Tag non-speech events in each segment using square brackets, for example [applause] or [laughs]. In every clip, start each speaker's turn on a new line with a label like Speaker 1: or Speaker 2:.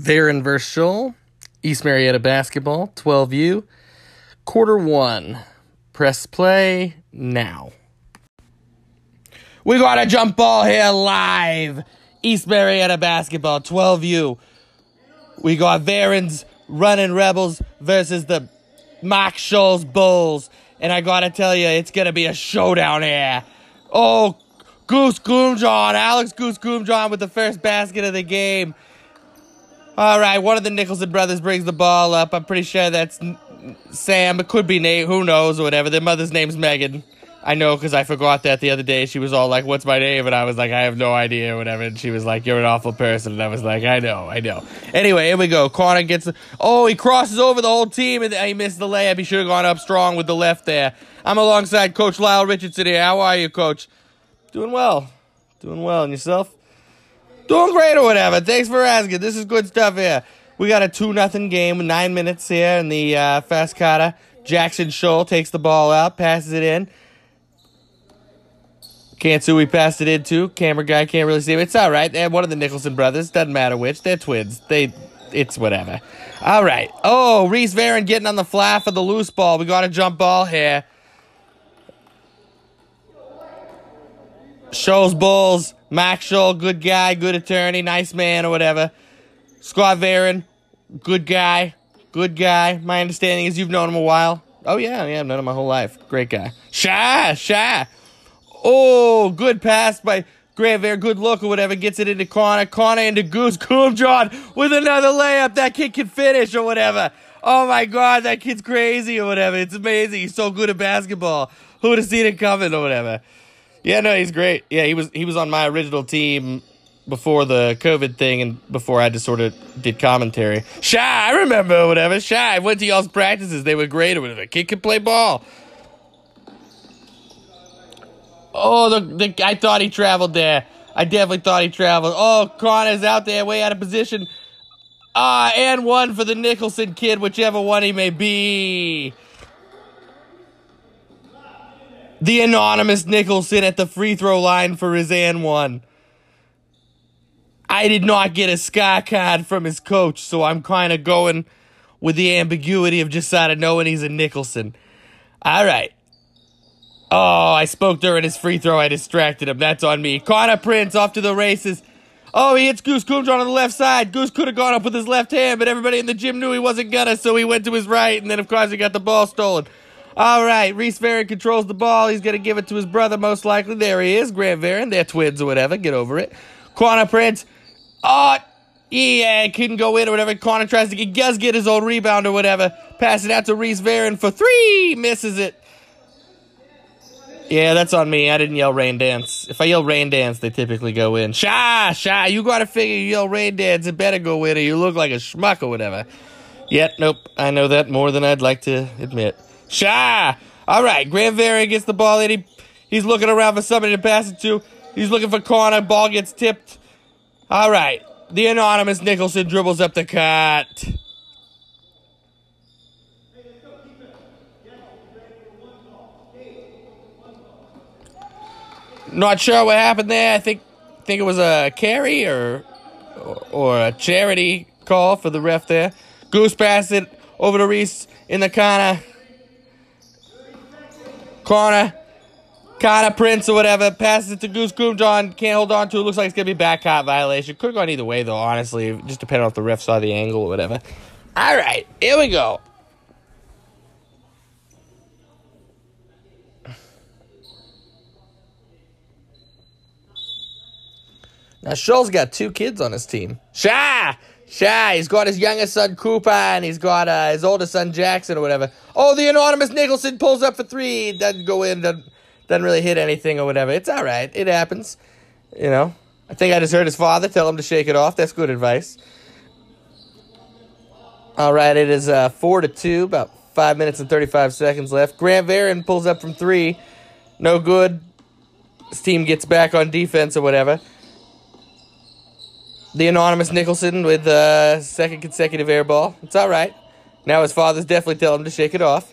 Speaker 1: Varon versus Scholl, East Marietta basketball, 12U, quarter one. Press play now. We got a jump ball here live. East Marietta basketball, 12U. We got Varens running Rebels versus the Mark Scholl's Bulls. And I gotta tell you, it's gonna be a showdown here. Oh, Goose Goomjohn, Alex Goose Goomjohn with the first basket of the game. All right, one of the Nicholson brothers brings the ball up. I'm pretty sure that's Sam. It could be Nate. Who knows whatever. Their mother's name's Megan. I know because I forgot that the other day. She was all like, "What's my name?" And I was like, "I have no idea," or whatever. And she was like, "You're an awful person." And I was like, "I know, I know." Anyway, here we go. Connor gets. Oh, he crosses over the whole team, and he missed the layup. He should have gone up strong with the left there. I'm alongside Coach Lyle Richardson here. How are you, Coach? Doing well. Doing well. And yourself? Doing great or whatever. Thanks for asking. This is good stuff here. We got a 2 nothing game nine minutes here in the uh, fast. Jackson Scholl takes the ball out, passes it in. Can't see who he passed it into. Camera guy can't really see him. It's all right. And one of the Nicholson brothers. Doesn't matter which. They're twins. They, it's whatever. All right. Oh, Reese Varon getting on the fly for the loose ball. We got a jump ball here. Scholl's Bulls. Max Scholl, good guy, good attorney, nice man, or whatever. Scott Varon, good guy, good guy. My understanding is you've known him a while. Oh, yeah, yeah, I've known him my whole life. Great guy. Shy, shy. Oh, good pass by Grant Varon. Good look or whatever. Gets it into Connor. Connor into Goose Goomjohn with another layup. That kid can finish or whatever. Oh my God, that kid's crazy or whatever. It's amazing. He's so good at basketball. Who would have seen it coming or whatever? Yeah, no, he's great. Yeah, he was he was on my original team before the COVID thing and before I just sort of did commentary. Shy, I remember whatever. Shy, I went to y'all's practices. They were great or whatever. Kid could play ball. Oh, the, the I thought he traveled there. I definitely thought he traveled. Oh, Connor's out there, way out of position. Ah, and one for the Nicholson kid, whichever one he may be. The anonymous Nicholson at the free throw line for his and one. I did not get a sky card from his coach, so I'm kind of going with the ambiguity of just sort of knowing he's a Nicholson. All right. Oh, I spoke during his free throw. I distracted him. That's on me. Connor Prince off to the races. Oh, he hits Goose Goomjohn on the left side. Goose could have gone up with his left hand, but everybody in the gym knew he wasn't gonna, so he went to his right, and then of course he got the ball stolen. All right, Reese Varon controls the ball. He's gonna give it to his brother, most likely. There he is, Grant Varon. They're twins or whatever. Get over it. Connor Prince. Oh, yeah, couldn't go in or whatever. Connor tries to get, does get his own rebound or whatever. Pass it out to Reese Varon for three. Misses it. Yeah, that's on me. I didn't yell rain dance. If I yell rain dance, they typically go in. Sha, sha, You gotta figure you yell rain dance, it better go in or you look like a schmuck or whatever. Yet, nope. I know that more than I'd like to admit. Shy. All right, Grant Varon gets the ball in. He, he's looking around for somebody to pass it to. He's looking for corner. Ball gets tipped. All right. The anonymous Nicholson dribbles up the cut. Not sure what happened there. I think think it was a carry or or a charity call for the ref there. Goose passed it over to Reese in the corner. Corner. Connor Prince or whatever. Passes it to Goose Goomjohn. Can't hold on to it. Looks like it's going to be back cop violation. Could have gone either way, though, honestly. Just depending on if the ref saw the angle or whatever. All right. Here we go. Now, Scholl's got two kids on his team. Shy! Shy! He's got his youngest son, Cooper, and he's got uh, his oldest son, Jackson, or whatever. Oh, the anonymous Nicholson pulls up for three. Doesn't go in, doesn't, doesn't really hit anything or whatever. It's all right. It happens. You know, I think I just heard his father tell him to shake it off. That's good advice. All right, it is uh, 4 to 2, about 5 minutes and 35 seconds left. Grant Varon pulls up from three. No good. His team gets back on defense or whatever the anonymous Nicholson with uh, second consecutive air ball. It's all right. Now his father's definitely telling him to shake it off.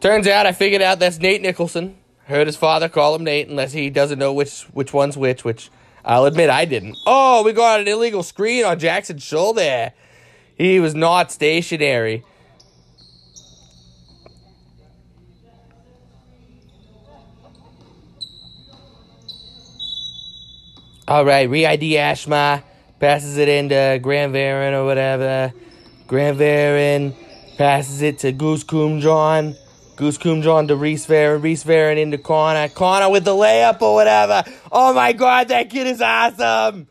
Speaker 1: Turns out I figured out that's Nate Nicholson. Heard his father call him Nate, unless he doesn't know which which one's which, which I'll admit I didn't. Oh, we got an illegal screen on Jackson Scholl there. He was not stationary. All right, re-ID Ashma passes it into Grant Varen or whatever. Grant Varen passes it to Goose Coomjohn. Goose Coomjohn to Reese Varen. Reese Varen into Connor. Connor with the layup or whatever. Oh my god, that kid is awesome.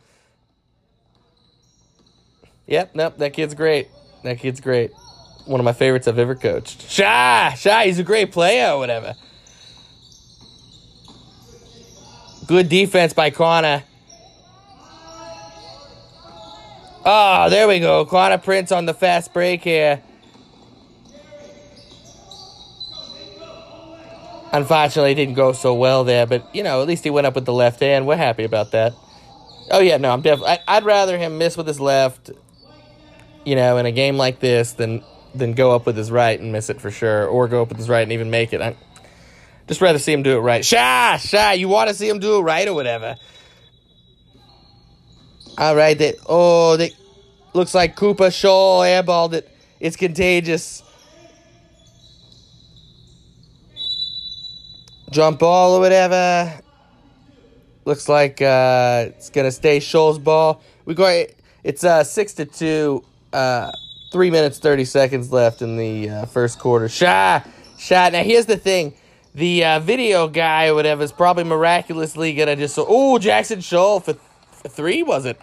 Speaker 1: Yep, nope, that kid's great. That kid's great. One of my favorites I've ever coached. Sha! Sha, he's a great player or whatever. Good defense by Connor. Oh, there we go. Connor Prince on the fast break here. Unfortunately, it didn't go so well there, but you know, at least he went up with the left hand. We're happy about that. Oh yeah, no, I'm definitely. I'd rather him miss with his left, you know, in a game like this than than go up with his right and miss it for sure, or go up with his right and even make it. I just rather see him do it right. Shy, shy. You want to see him do it right or whatever. All right, that oh, that looks like Cooper Scholl airballed it. It's contagious. Jump ball or whatever. Looks like uh, it's gonna stay Scholl's ball. We got it's uh six to two. Uh, three minutes thirty seconds left in the uh, first quarter. Shot, shot. Now here's the thing. The uh, video guy or whatever is probably miraculously gonna just oh Jackson Scholl for, for three was it?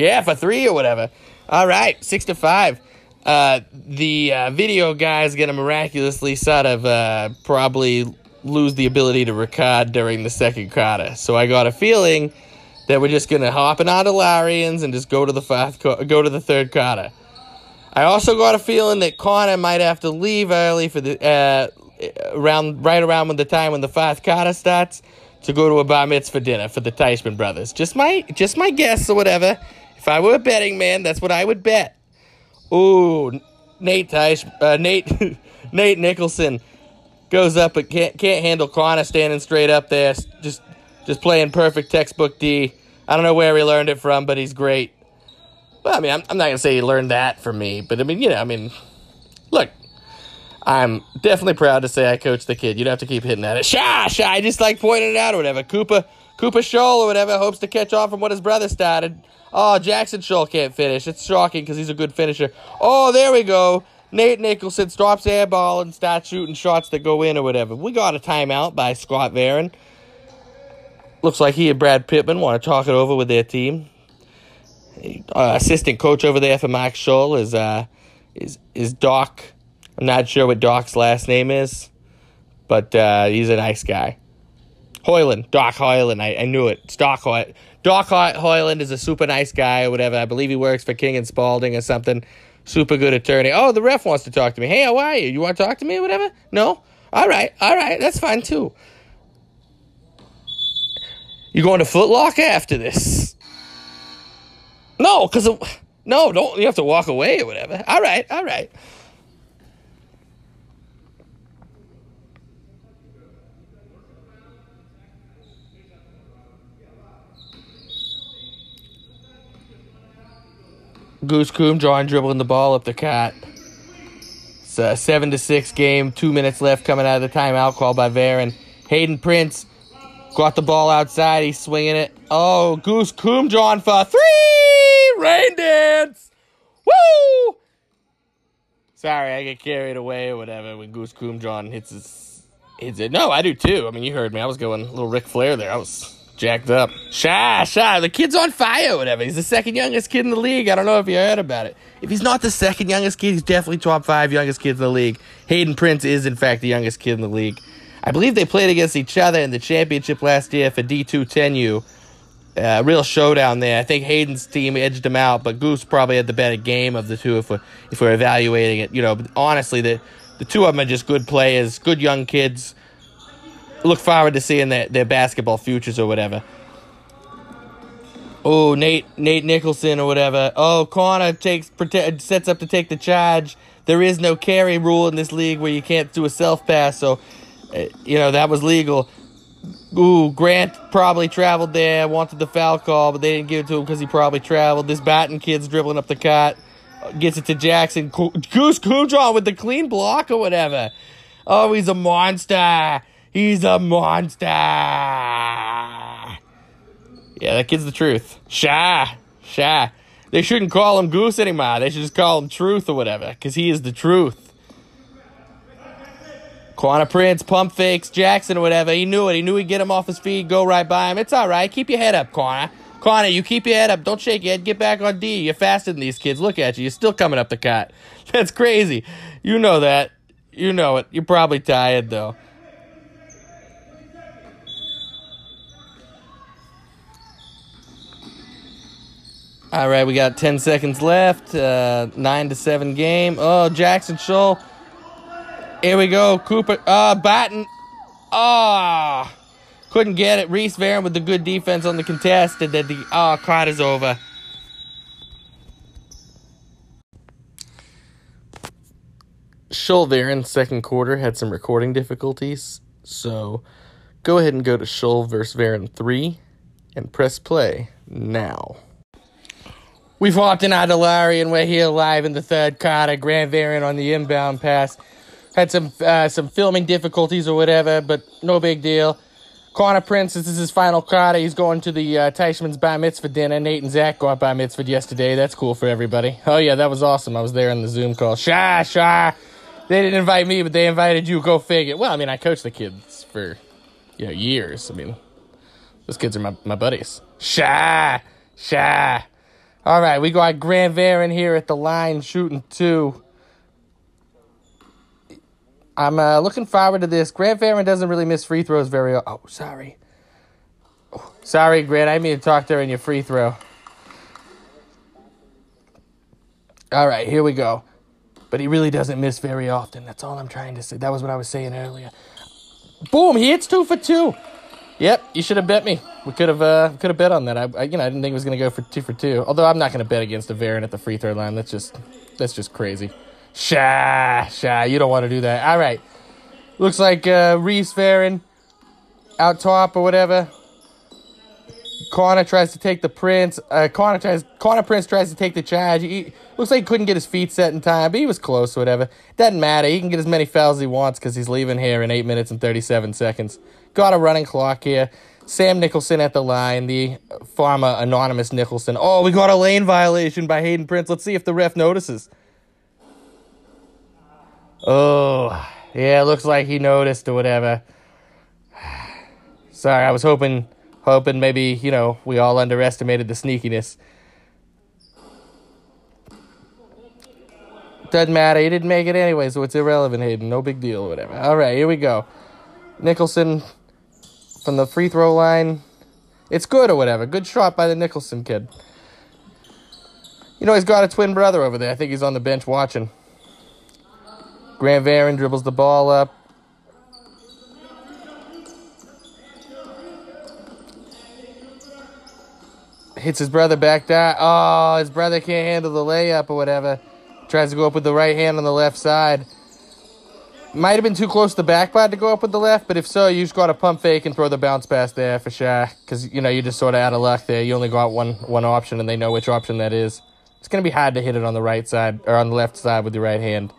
Speaker 1: Yeah, for three or whatever. All right, six to five. Uh, the uh, video guy is gonna miraculously sort of uh, probably lose the ability to record during the second quarter. So I got a feeling that we're just gonna hop in out of Larians and just go to the fourth, go to the third quarter. I also got a feeling that Connor might have to leave early for the uh, around right around when the time when the fourth quarter starts to go to a bar mitzvah dinner for the Teichman brothers. Just my just my guess or whatever. If I were a betting man, that's what I would bet. Ooh, Nate Teish, uh, Nate, [laughs] Nate Nicholson goes up but can't can't handle Connor standing straight up there, just just playing perfect textbook D. I don't know where he learned it from, but he's great. Well, I mean, I'm, I'm not gonna say he learned that from me, but I mean, you know, I mean, look, I'm definitely proud to say I coached the kid. You'd have to keep hitting at it. Shy, shy. I just like pointing it out or whatever. Cooper, Cooper Scholl or whatever hopes to catch on from what his brother started. Oh, Jackson Scholl can't finish. It's shocking because he's a good finisher. Oh, there we go. Nate Nicholson stops air ball and starts shooting shots that go in or whatever. We got a timeout by Scott Varen. Looks like he and Brad Pittman want to talk it over with their team. Uh, assistant coach over there for Max Scholl is uh, is is Doc. I'm not sure what Doc's last name is, but uh, he's a nice guy. Hoyland, Doc Hoyland. I, I knew it. It's Doc Hoyland. Doc Hoyland is a super nice guy or whatever. I believe he works for King and Spalding or something. Super good attorney. Oh, the ref wants to talk to me. Hey, how are you? You want to talk to me or whatever? No? All right, all right. That's fine too. You going to Footlocker after this? No, because no, don't. You have to walk away or whatever. All right, all right. Goose Coomjohn dribbling the ball up the cat. It's a seven to six game. Two minutes left coming out of the timeout called by Varen. Hayden Prince got the ball outside. He's swinging it. Oh, Goose Coomjohn for three. Rain dance. Woo! Sorry, I get carried away or whatever when Goose Coomjohn hits his hits it. No, I do too. I mean, you heard me. I was going a little Ric Flair there. I was jacked up. Shy, shy. The kid's on fire, whatever. He's the second youngest kid in the league. I don't know if you heard about it. If he's not the second youngest kid, he's definitely top five youngest kids in the league. Hayden Prince is, in fact, the youngest kid in the league. I believe they played against each other in the championship last year for D2 10U. Uh, real showdown there. I think Hayden's team edged him out, but Goose probably had the better game of the two if we're, if we're evaluating it. You know, honestly, the, the two of them are just good players, good young kids look forward to seeing their, their basketball futures or whatever. Oh, Nate Nate Nicholson or whatever. Oh, Connor takes sets up to take the charge. there is no carry rule in this league where you can't do a self pass. So, uh, you know, that was legal. Ooh, Grant probably traveled there, wanted the foul call, but they didn't give it to him because he probably traveled. This Batten kid's dribbling up the cut, gets it to Jackson. Goose Kujon with the clean block or whatever. Oh, he's a monster. He's a monster. Yeah, that kid's the truth. Shy. Shy. They shouldn't call him Goose anymore. They should just call him Truth or whatever, because he is the truth. Connor Prince, pump fakes, Jackson or whatever. He knew it. He knew he'd get him off his feet, go right by him. It's all right. Keep your head up, Connor. Connor, you keep your head up. Don't shake your head. Get back on D. You're faster than these kids. Look at you. You're still coming up the cut. [laughs] That's crazy. You know that. You know it. You're probably tired, though. All right, we got 10 seconds left. Uh, 9 to 7 game. Oh, Jackson Scholl. Here we go. Cooper. Uh, Batten. Ah. Oh, couldn't get it. Reese Varon with the good defense on the contested. That the oh, caught is over. Scholl Varon, second quarter, had some recording difficulties. So go ahead and go to Scholl versus Varon 3 and press play now. We've hopped in Larry and we're here live in the third quarter. Grant Varon on the inbound pass. Had some uh, some filming difficulties or whatever, but no big deal. Connor Prince, this is his final quarter. He's going to the uh, Teichman's bar mitzvah dinner. Nate and Zach got bar mitzvah yesterday. That's cool for everybody. Oh, yeah, that was awesome. I was there in the Zoom call. Sha, sha. They didn't invite me, but they invited you. Go figure. Well, I mean, I coached the kids for, you know, years. I mean, those kids are my, my buddies. Sha, sha. All right, we got Grant Varon here at the line shooting two. I'm uh, looking forward to this. Grant Varon doesn't really miss free throws very. Oh, sorry. Oh, sorry, Grant. I mean to talk during your free throw. All right, here we go. But he really doesn't miss very often. That's all I'm trying to say. That was what I was saying earlier. Boom! He hits two for two. Yep, you should have bet me. We could have uh, could have bet on that. I, I, you know I didn't think it was gonna go for two for two. Although I'm not gonna bet against a Varon at the free throw line. That's just that's just crazy. Sha sha, you don't want to do that. All right, looks like uh, Reese Varon out top or whatever. Connor tries to take the Prince. Uh, Connor tries. Connor Prince tries to take the charge. He looks like he couldn't get his feet set in time, but he was close. Whatever. Doesn't matter. He can get as many fouls as he wants because he's leaving here in eight minutes and thirty-seven seconds. Got a running clock here. Sam Nicholson at the line, the pharma anonymous Nicholson. Oh, we got a lane violation by Hayden Prince. Let's see if the ref notices. Oh, yeah, looks like he noticed or whatever. [sighs] Sorry, I was hoping, hoping maybe you know we all underestimated the sneakiness. Doesn't matter. He didn't make it anyway, so it's irrelevant, Hayden. No big deal, whatever. All right, here we go. Nicholson from the free throw line. It's good or whatever. Good shot by the Nicholson kid. You know, he's got a twin brother over there. I think he's on the bench watching. Grant Varon dribbles the ball up. Hits his brother back down. Oh, his brother can't handle the layup or whatever. Tries to go up with the right hand on the left side. Might have been too close to the backboard to go up with the left, but if so, you just got to pump fake and throw the bounce pass there for sure. Because, you know, you're just sort of out of luck there. You only got one one option, and they know which option that is. It's going to be hard to hit it on the right side, or on the left side with your right hand.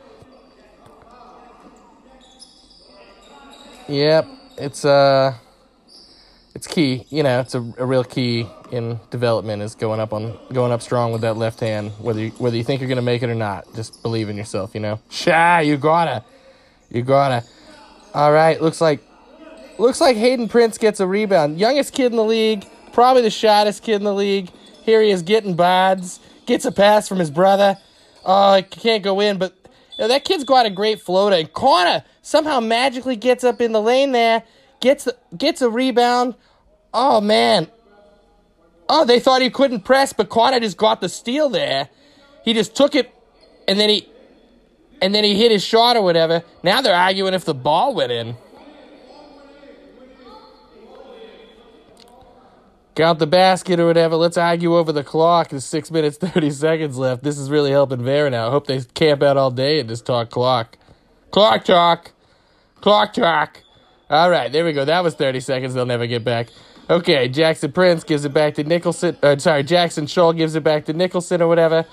Speaker 1: Yep, it's, uh, it's key. You know, it's a, a real key in development is going up on going up strong with that left hand, whether you, whether you think you're going to make it or not. Just believe in yourself, you know. Shy, you gotta. You gotta. All right, looks like looks like Hayden Prince gets a rebound. Youngest kid in the league, probably the shottest kid in the league. Here he is getting bads. Gets a pass from his brother. Oh, he can't go in, but you know, that kid's got a great floater. And Connor somehow magically gets up in the lane there, gets gets a rebound. Oh man. Oh, they thought he couldn't press, but Connor just got the steal there. He just took it, and then he and then he hit his shot or whatever. Now they're arguing if the ball went in. count the basket or whatever. Let's argue over the clock. There's six minutes, [laughs] 30 seconds left. This is really helping Varen now. I hope they camp out all day and just talk clock. Clock talk. Clock talk. All right, there we go. That was 30 seconds. They'll never get back. Okay, Jackson Prince gives it back to Nicholson. Uh, sorry, Jackson Scholl gives it back to Nicholson or whatever.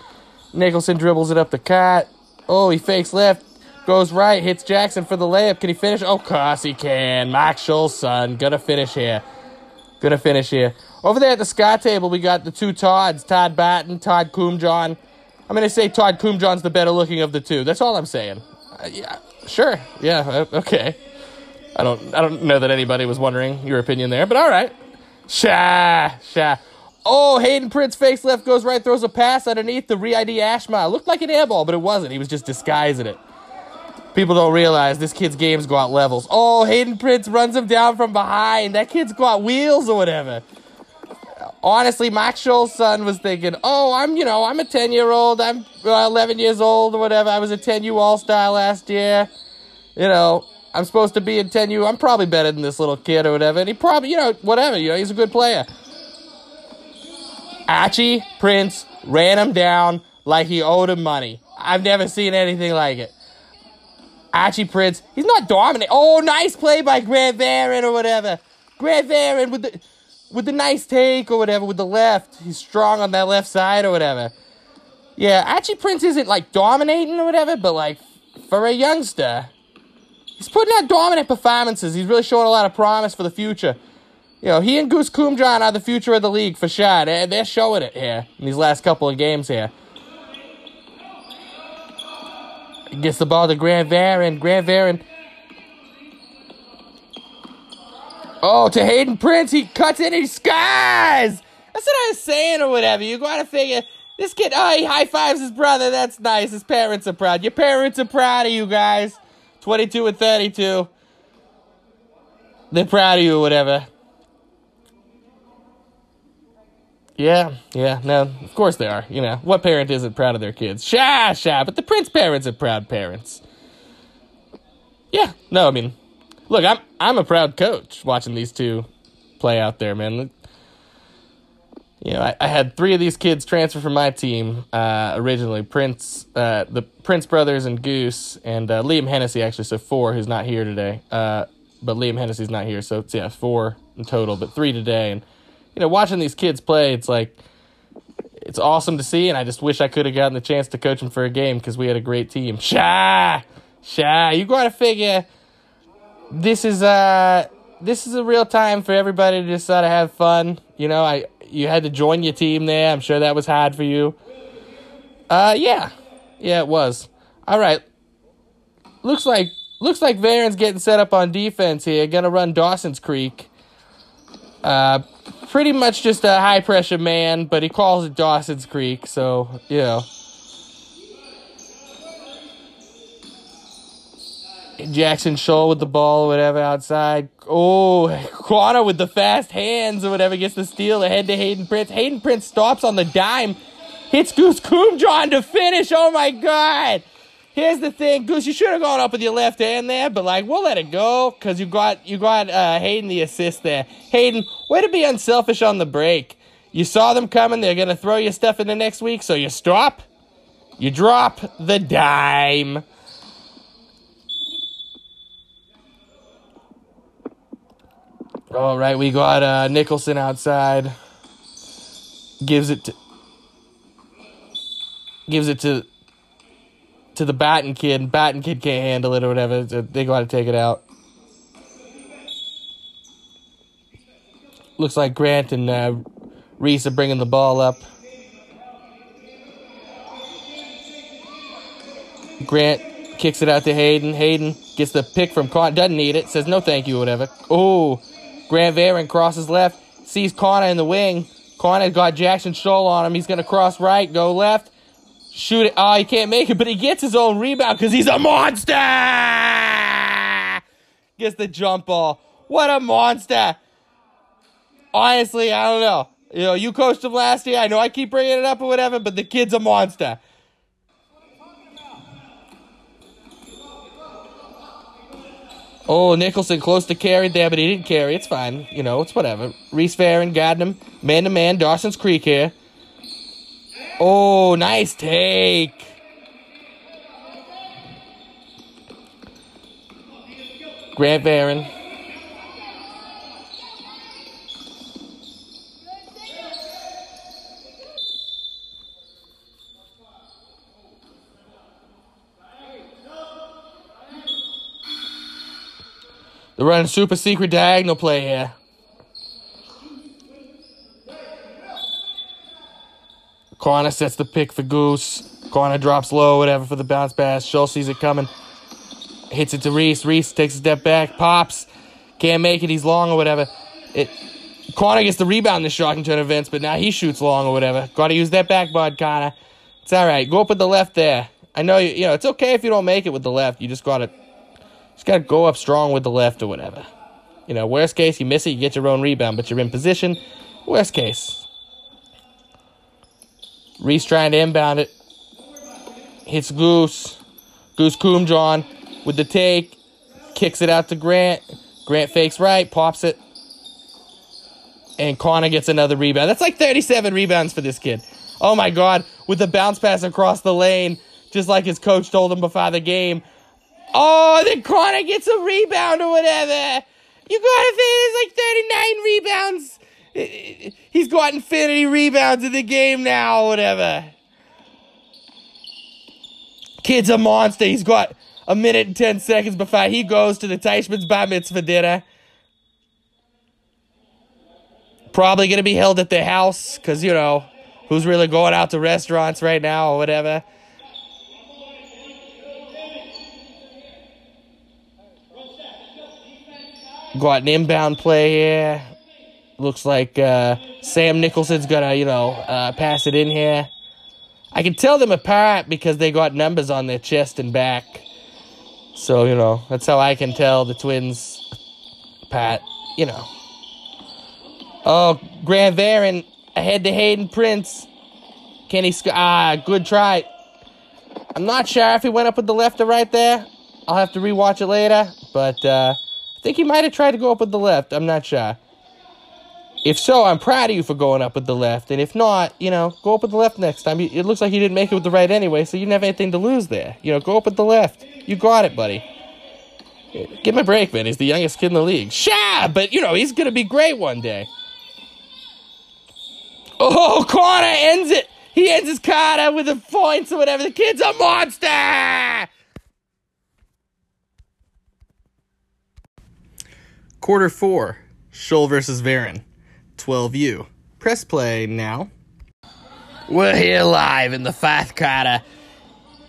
Speaker 1: Nicholson dribbles it up the cut. Oh, he fakes left. Goes right, hits Jackson for the layup. Can he finish? Oh, course he can. Max Scholl's son. Gonna finish here. Gonna finish here. Over there at the Scott table, we got the two Todds, Todd Batten, Todd Coomjohn. I'm gonna say Todd Coomjohn's the better looking of the two. That's all I'm saying. Uh, yeah, sure. Yeah, uh, okay. I don't I don't know that anybody was wondering your opinion there, but all right. Sha, sha. Oh, Hayden Prince fakes left, goes right, throws a pass underneath the Re-ID Ashma. Looked like an airball, but it wasn't. He was just disguising it. People don't realize this kid's game's got levels. Oh, Hayden Prince runs him down from behind. That kid's got wheels or whatever. Honestly, Max Scholl's son was thinking, oh, I'm, you know, I'm a 10 year old. I'm uh, 11 years old or whatever. I was a 10U All Star last year. You know, I'm supposed to be in 10U. I'm probably better than this little kid or whatever. And he probably, you know, whatever. You know, he's a good player. Archie Prince ran him down like he owed him money. I've never seen anything like it. Archie Prince, he's not dominant. Oh, nice play by Grant Varen or whatever. Grant Varen with the with the nice take or whatever with the left. He's strong on that left side or whatever. Yeah, Archie Prince isn't like dominating or whatever, but like for a youngster, he's putting out dominant performances. He's really showing a lot of promise for the future. You know, he and Goose Coomjohn are the future of the league for sure. They're, they're showing it here in these last couple of games here. Gets the ball to Grant Varen. Grant Varen. Oh, to Hayden Prince. He cuts in he skies. That's what I was saying or whatever. You gotta figure. This kid, oh, he high fives his brother. That's nice. His parents are proud. Your parents are proud of you guys. 22 and 32. They're proud of you or whatever. Yeah, yeah, no, of course they are. You know, what parent isn't proud of their kids? Sha, sha, but the Prince parents are proud parents. Yeah, no, I mean, look, I'm I'm a proud coach watching these two play out there, man. You know, I, I had three of these kids transfer from my team uh, originally. Prince, uh, the Prince brothers, and Goose, and uh, Liam Hennessy actually. So four, who's not here today. Uh, but Liam Hennessy's not here, so it's yeah four in total, but three today, and you know, watching these kids play, it's like it's awesome to see, and I just wish I could have gotten the chance to coach them for a game because we had a great team. Shy, shy, you got to figure this is uh this is a real time for everybody to just sort of have fun. You know, I you had to join your team there. I'm sure that was hard for you. Uh, yeah, yeah, it was. All right, looks like looks like Varen's getting set up on defense here. Gonna run Dawson's Creek. Uh, pretty much just a high pressure man, but he calls it Dawson's Creek, so, know. Jackson Scholl with the ball or whatever outside. Oh, Connor with the fast hands or whatever gets the steal ahead to Hayden Prince. Hayden Prince stops on the dime, hits Goose Coomjohn to finish. Oh my God. Here's the thing, Goose. You should have gone up with your left hand there, but like we'll let it go because you got you got uh, Hayden the assist there. Hayden, way to be unselfish on the break. You saw them coming. They're gonna throw you stuff in the next week, so you stop. You drop the dime. All right, we got uh, Nicholson outside. Gives it to gives it to to the Batten kid. Batten kid can't handle it or whatever. They got to take it out. Looks like Grant and uh, Reese are bringing the ball up. Grant kicks it out to Hayden. Hayden gets the pick from Con. Doesn't need it. Says no thank you, whatever. Oh, Grant Varen crosses left. Sees Connor in the wing. Connor got Jackson Scholl on him. He's going to cross right, go left. Shoot it. Oh, he can't make it, but he gets his own rebound because he's a monster. Gets the jump ball. What a monster. Honestly, I don't know. You know, you coached him last year. I know I keep bringing it up or whatever, but the kid's a monster. Oh, Nicholson close to carry there, but he didn't carry. It's fine. You know, it's whatever. Reese Farron, got him. Man to man. Dawson's Creek here. Oh, nice take. Grant Barron. They're running super secret diagonal play here. Connor sets the pick for Goose. Connor drops low, whatever, for the bounce pass. Schultz sees it coming. Hits it to Reese. Reese takes a step back. Pops. Can't make it. He's long or whatever. It. Connor gets the rebound in the shocking turn events, but now he shoots long or whatever. Got to use that backboard, Connor. It's all right. Go up with the left there. I know you. You know it's okay if you don't make it with the left. You just got to just got to go up strong with the left or whatever. You know, worst case, you miss it, you get your own rebound, but you're in position. Worst case. Reese trying to inbound it. Hits Goose. Goose Coomjohn with the take. Kicks it out to Grant. Grant fakes right, pops it. And Connor gets another rebound. That's like 37 rebounds for this kid. Oh my god, with the bounce pass across the lane, just like his coach told him before the game. Oh, then Connor gets a rebound or whatever. You gotta think there's like 39 rebounds. He's got infinity rebounds in the game now or whatever. Kid's a monster. He's got a minute and 10 seconds before he goes to the Teichman's bar mitzvah dinner. Probably gonna be held at the house, because, you know, who's really going out to restaurants right now or whatever. Got an inbound play here. Looks like uh, Sam Nicholson's gonna, you know, uh, pass it in here. I can tell them apart because they got numbers on their chest and back. So, you know, that's how I can tell the twins apart, you know. Oh, Grant Barron ahead to Hayden Prince. Can he sc- Ah, good try. I'm not sure if he went up with the left or right there. I'll have to rewatch it later, but uh, I think he might have tried to go up with the left. I'm not sure. If so, I'm proud of you for going up with the left. And if not, you know, go up with the left next time. It looks like you didn't make it with the right anyway, so you didn't have anything to lose there. You know, go up with the left. You got it, buddy. Give him a break, man. He's the youngest kid in the league. Sha, but, you know, he's going to be great one day. Oh, Connor ends it. He ends his Carter with the points or whatever. The kid's a monster. Quarter four, Scholl versus Varon. 12U. Press play now. We're here live in the fourth quarter.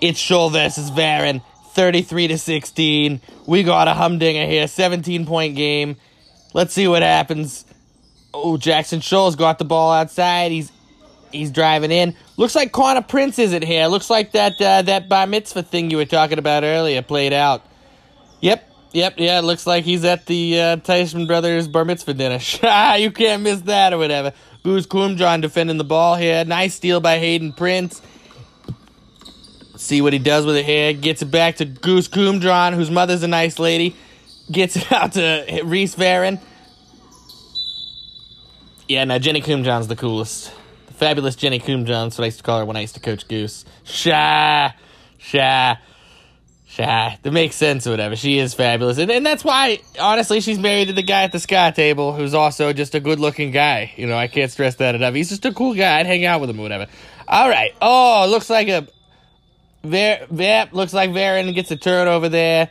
Speaker 1: It's Scholl versus Varon, 33 to 16. We got a humdinger here, 17 point game. Let's see what happens. Oh, Jackson Scholl's got the ball outside. He's he's driving in. Looks like Connor Prince is it here. Looks like that uh, that bar mitzvah thing you were talking about earlier played out. Yep, Yep, yeah, it looks like he's at the uh, Teichman Brothers bar mitzvah dinner. [laughs] you can't miss that or whatever. Goose Coomjohn defending the ball here. Nice steal by Hayden Prince. See what he does with it here. Gets it back to Goose Coomjohn, whose mother's a nice lady. Gets it [laughs] out to Reese Farron. Yeah, now Jenny Coomjohn's the coolest. The fabulous Jenny Coomjohn, that's what I used to call her when I used to coach Goose. Sha, sha. Yeah, that makes sense or whatever. She is fabulous. And, and that's why, honestly, she's married to the guy at the Sky table who's also just a good looking guy. You know, I can't stress that enough. He's just a cool guy. I'd hang out with him or whatever. All right. Oh, looks like a. Ver, Vap looks like Varon gets a turn over there.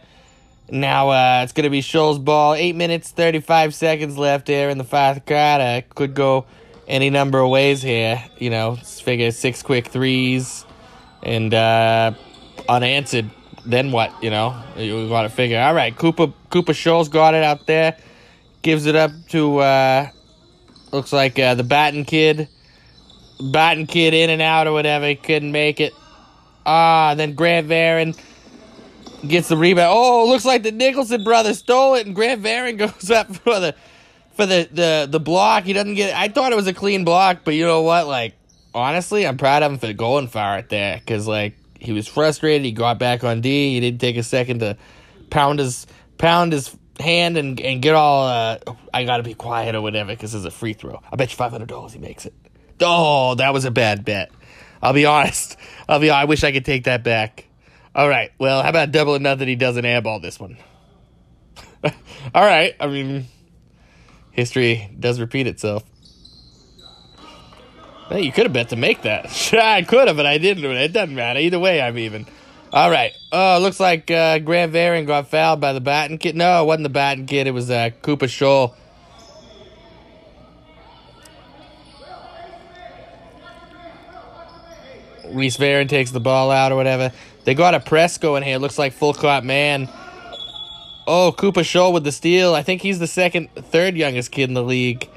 Speaker 1: Now uh, it's going to be Scholl's ball. 8 minutes, 35 seconds left here in the fourth quarter. Could go any number of ways here. You know, figure six quick threes and uh, unanswered then what? You know, you got to figure. All right, Cooper Cooper Scholl's got it out there. Gives it up to uh, looks like uh, the Batten kid. Batten kid in and out or whatever. He couldn't make it. Ah, then Grant Varon gets the rebound. Oh, looks like the Nicholson brother stole it, and Grant Varon [laughs] goes up for the for the the the block. He doesn't get. I thought it was a clean block, but you know what? Like honestly, I'm proud of him for going for it there because like he was frustrated. He got back on D. He didn't take a second to pound his pound his hand and, and get all, uh, I gotta be quiet or whatever because it's a free throw. I bet you $500 he makes it. Oh, that was a bad bet. I'll be honest. I'll be I wish I could take that back. All right. Well, how about double or nothing he doesn't airball this one? [laughs] all right. I mean, history does repeat itself. Hey, you could have bet to make that. [laughs] I could have, but I didn't. It doesn't matter. Either way, I'm even. All right. Oh, looks like uh, Grant Varian got fouled by the Batten kid. No, it wasn't the Batten kid. It was uh, Cooper Scholl. Reese Varian takes the ball out or whatever. They got a press going here. Looks like full court man. Oh, Cooper Scholl with the steal. I think he's the second, third youngest kid in the league.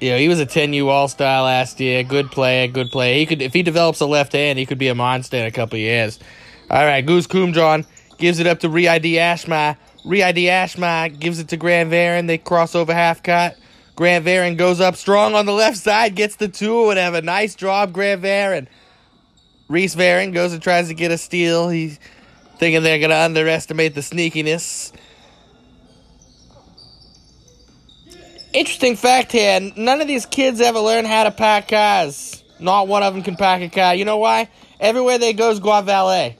Speaker 1: Yeah, he was a 10U All Star last year. Good player, good player. He could, if he develops a left hand, he could be a monster in a couple years. All right, Goose Kumjon gives it up to Riadi Ashma. Riadi Ashma gives it to Grant Varian. They cross over half cut. Grant Varian goes up strong on the left side, gets the two or whatever. Nice job, Grant Varian. Reese Varian goes and tries to get a steal. He's thinking they're going to underestimate the sneakiness. Interesting fact here none of these kids ever learn how to pack cars. Not one of them can pack a car. You know why? Everywhere they go is Guav Valet.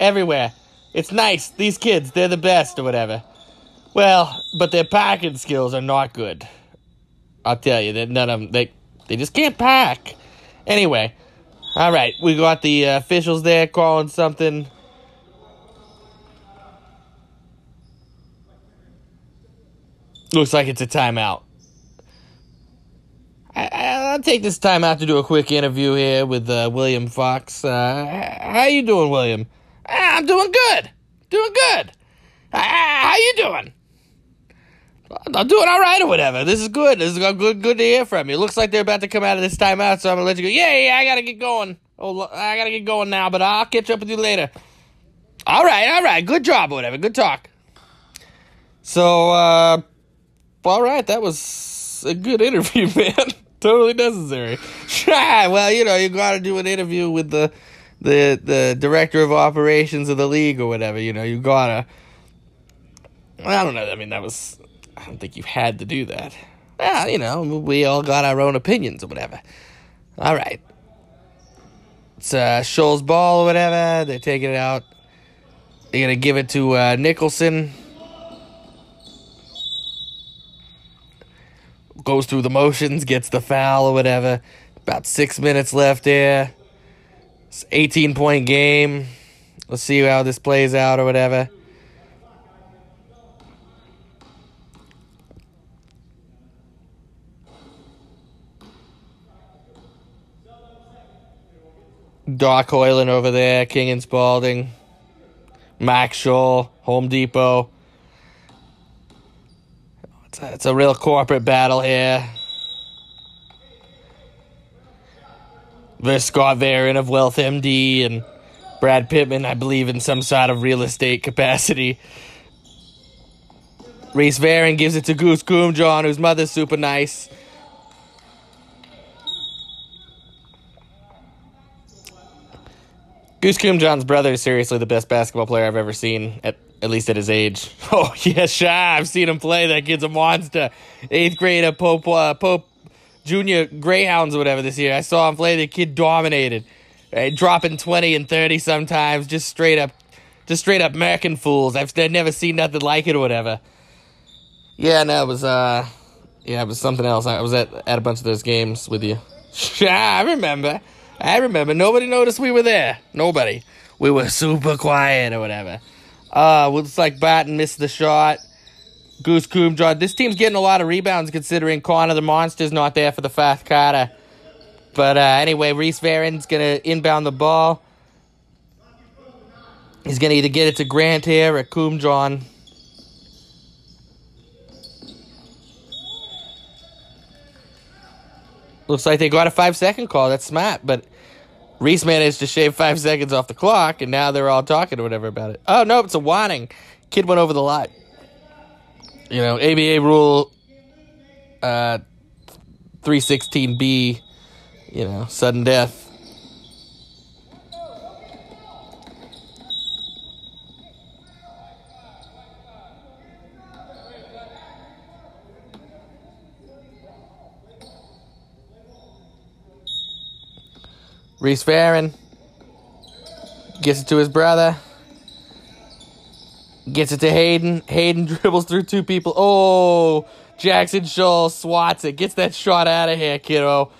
Speaker 1: Everywhere. It's nice. These kids, they're the best or whatever. Well, but their packing skills are not good. I'll tell you that none of them they they just can't pack. Anyway, all right, we got the uh, officials there calling something. Looks like it's a timeout. I, will take this time out to do a quick interview here with uh, William Fox. Uh, how you doing, William? I'm doing good. Doing good. How you doing? I'm doing all right or whatever. This is good. This is good. Good to hear from you. Looks like they're about to come out of this timeout, so I'm gonna let you go. Yeah, yeah. I gotta get going. Oh, I gotta get going now, but I'll catch up with you later. All right, all right. Good job or whatever. Good talk. So, uh, all right. That was a good [laughs] interview, man. Totally necessary. [laughs] well, you know, you got to do an interview with the the the director of operations of the league or whatever. You know, you gotta. I don't know. I mean, that was I don't think you had to do that. Yeah, you know, we all got our own opinions or whatever. All right. It's uh, Scholl's ball or whatever. They're taking it out. They're to give it to uh, Nicholson. Goes through the motions, gets the foul or whatever. About six minutes left there. It's 18 point game. Let's see how this plays out or whatever. Doc Hoyland over there, King and Spalding, Max Scholl, Home Depot. It's a, real corporate battle here. There's Scott Varian of Wealth MD and Brad Pittman, I believe, in some sort of real estate capacity. Reese Varian gives it to Goose Kumjon, whose mother's super nice. Goose Kumjon's brother is seriously the best basketball player I've ever seen, at, at least at his age. [laughs] Oh, yeah, I've seen him play. That kid's a monster. Eighth grade at Pope, uh, Pope Junior Greyhounds or whatever this year. I saw him play. The kid dominated, right? dropping 20 and 30 sometimes, just straight up, just straight up American fools. I've never seen nothing like it or whatever. Yeah, no, it was, uh, yeah, it was something else. I was at, at a bunch of those games with you. [laughs] Yeah, I remember. I remember. Nobody noticed we were there. Nobody. We were super quiet or whatever. Uh, looks like Batten missed the shot. Goose Kumjon. This team's getting a lot of rebounds considering Connor the Monster's not there for the fast Carter. But uh, anyway, Reese Varian's going to inbound the ball. He's going to either get it to Grant here or Kumjon. Looks like they got a five second call. That's smart, but Reese managed to shave five seconds off the clock, and now they're all talking or whatever about it. Oh, no, it's a warning. Kid went over the line. You know, ABA rule uh, 316B, you know, sudden death. Reese Farron gets it to his brother. Gets it to Hayden. Hayden [laughs] dribbles through two people. Oh, Jackson Scholl swats it. Gets that shot out of here, kiddo.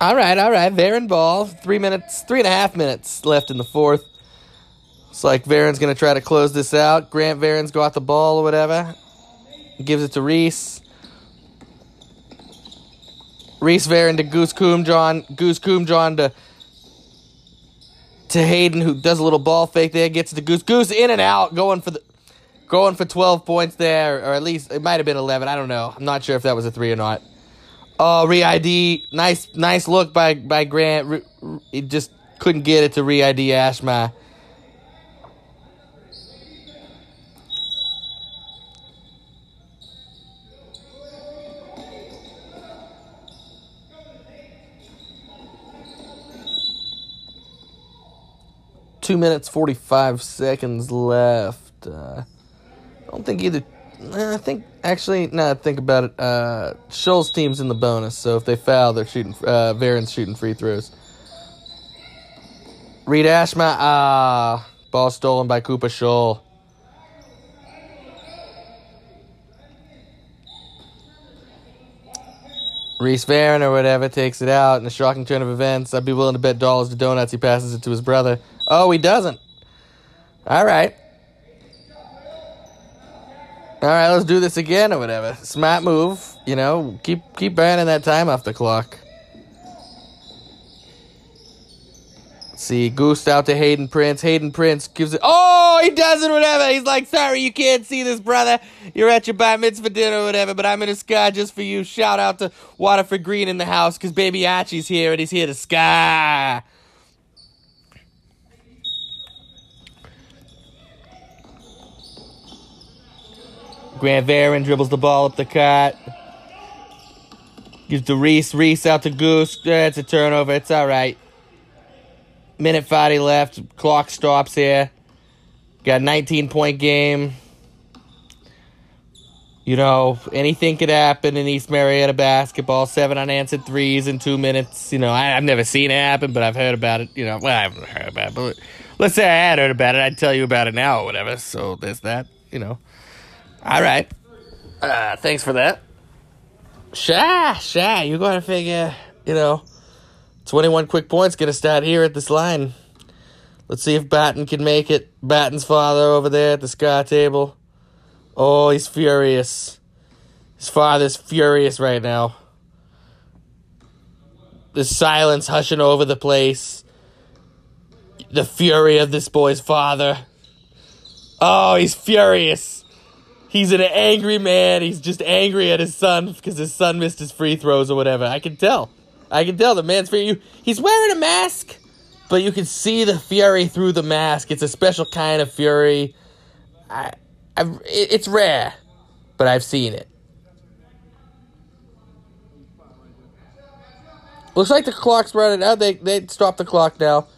Speaker 1: All right, all right. Varon ball. Three minutes, three and a half minutes left in the fourth. It's like Varon's going to try to close this out. Grant Varon's got the ball or whatever. Gives it to Reese. Reese Varen to Goose Coomjohn. Goose Coomjohn to to Hayden, who does a little ball fake there, gets to Goose. Goose in and out, going for the going for 12 points there, or at least it might have been 11. I don't know. I'm not sure if that was a three or not. Oh, re ID, nice, nice look by by Grant. He just couldn't get it to re ID Ashma. Two minutes forty five seconds left. Uh, I don't think either I think actually, now think about it. Uh, Scholl's team's in the bonus, so if they foul, they're shooting. Uh, Varen's shooting free throws. Reed Ashma, ah, ball stolen by Cooper Scholl. Reese Varen or whatever takes it out in a shocking turn of events. I'd be willing to bet dollars to donuts he passes it to his brother. Oh, he doesn't. All right. All right, let's do this again or whatever. Smart move, you know. Keep keep burning that time off the clock. see, Goose out to Hayden Prince. Hayden Prince gives it. Oh, he does it, whatever. He's like, sorry, you can't see this, brother. You're at your bar mitzvah dinner or whatever, but I'm in a sky just for you. Shout out to Waterford Green in the house because Baby Archie's here and he's here to sky. Grant Varen dribbles the ball up the cut. Gives to Reese. Reese out to Goose. It's a turnover. It's all right. Minute 50 left. Clock stops here. Got 19 point game. You know, anything could happen in East Marietta basketball. Seven unanswered threes in two minutes. You know, I, have never seen it happen, but I've heard about it. You know, well, I haven't heard about it, but let's say I had heard about it. I'd tell you about it now or whatever. So there's that, you know. All right. Uh, thanks for that. Sha, sha, you gotta figure, you know, 21 quick points gonna start here at this line. Let's see if Batten can make it. Batten's father over there at the sky table. Oh, he's furious. His father's furious right now. The silence hushing over the place. The fury of this boy's father. Oh, he's furious he's an angry man. He's just angry at his son because his son missed his free throws or whatever. I can tell. I can tell the man's for you. He's wearing a mask, but you can see the fury through the mask. It's a special kind of fury. I, I, it's rare, but I've seen it. Looks like the clock's running out. They they stop the clock now.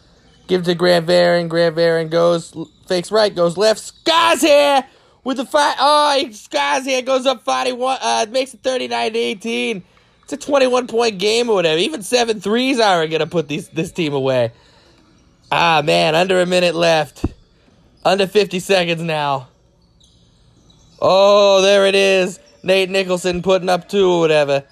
Speaker 1: Give it to Grant Varen. Grant Varen goes fakes right, goes left. Sky's here with the fight. Oh, he here, goes up 41, uh, makes it 39 to 18. It's a 21 point game or whatever. Even seven threes aren't going to put these, this team away. Ah, man, under a minute left. Under 50 seconds now. Oh, there it is. Nate Nicholson putting up two or whatever.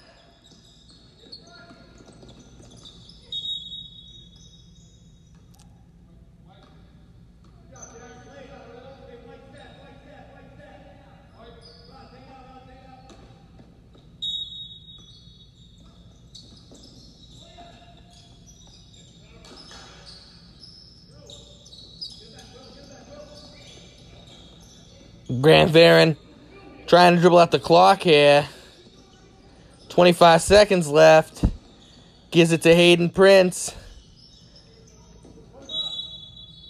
Speaker 1: Grant Varen trying to dribble out the clock here. 25 seconds left. Gives it to Hayden Prince.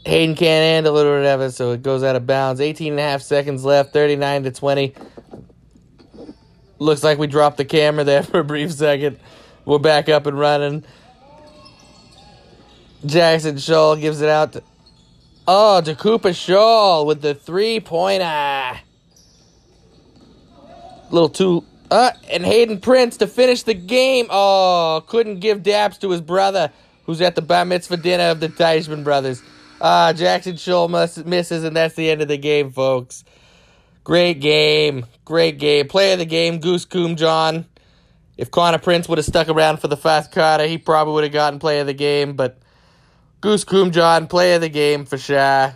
Speaker 1: Hayden can't handle it or whatever, so it goes out of bounds. 18 and a half seconds left, 39 to 20. Looks like we dropped the camera there [laughs] for a brief second. We're back up and running. Jackson Shaw gives it out to Oh, to Cooper Scholl with the three pointer. Little too Uh, and Hayden Prince to finish the game. Oh, couldn't give daps to his brother, who's at the bar mitzvah dinner of the Teichman brothers. Uh, Jackson Scholl must, misses, and that's the end of the game, folks. Great game. Great game. Player of the game, Goose Coom John. If Connor Prince would have stuck around for the fast Carter, he probably would have gotten player of the game, but Goose Coom John, player of the game for sure.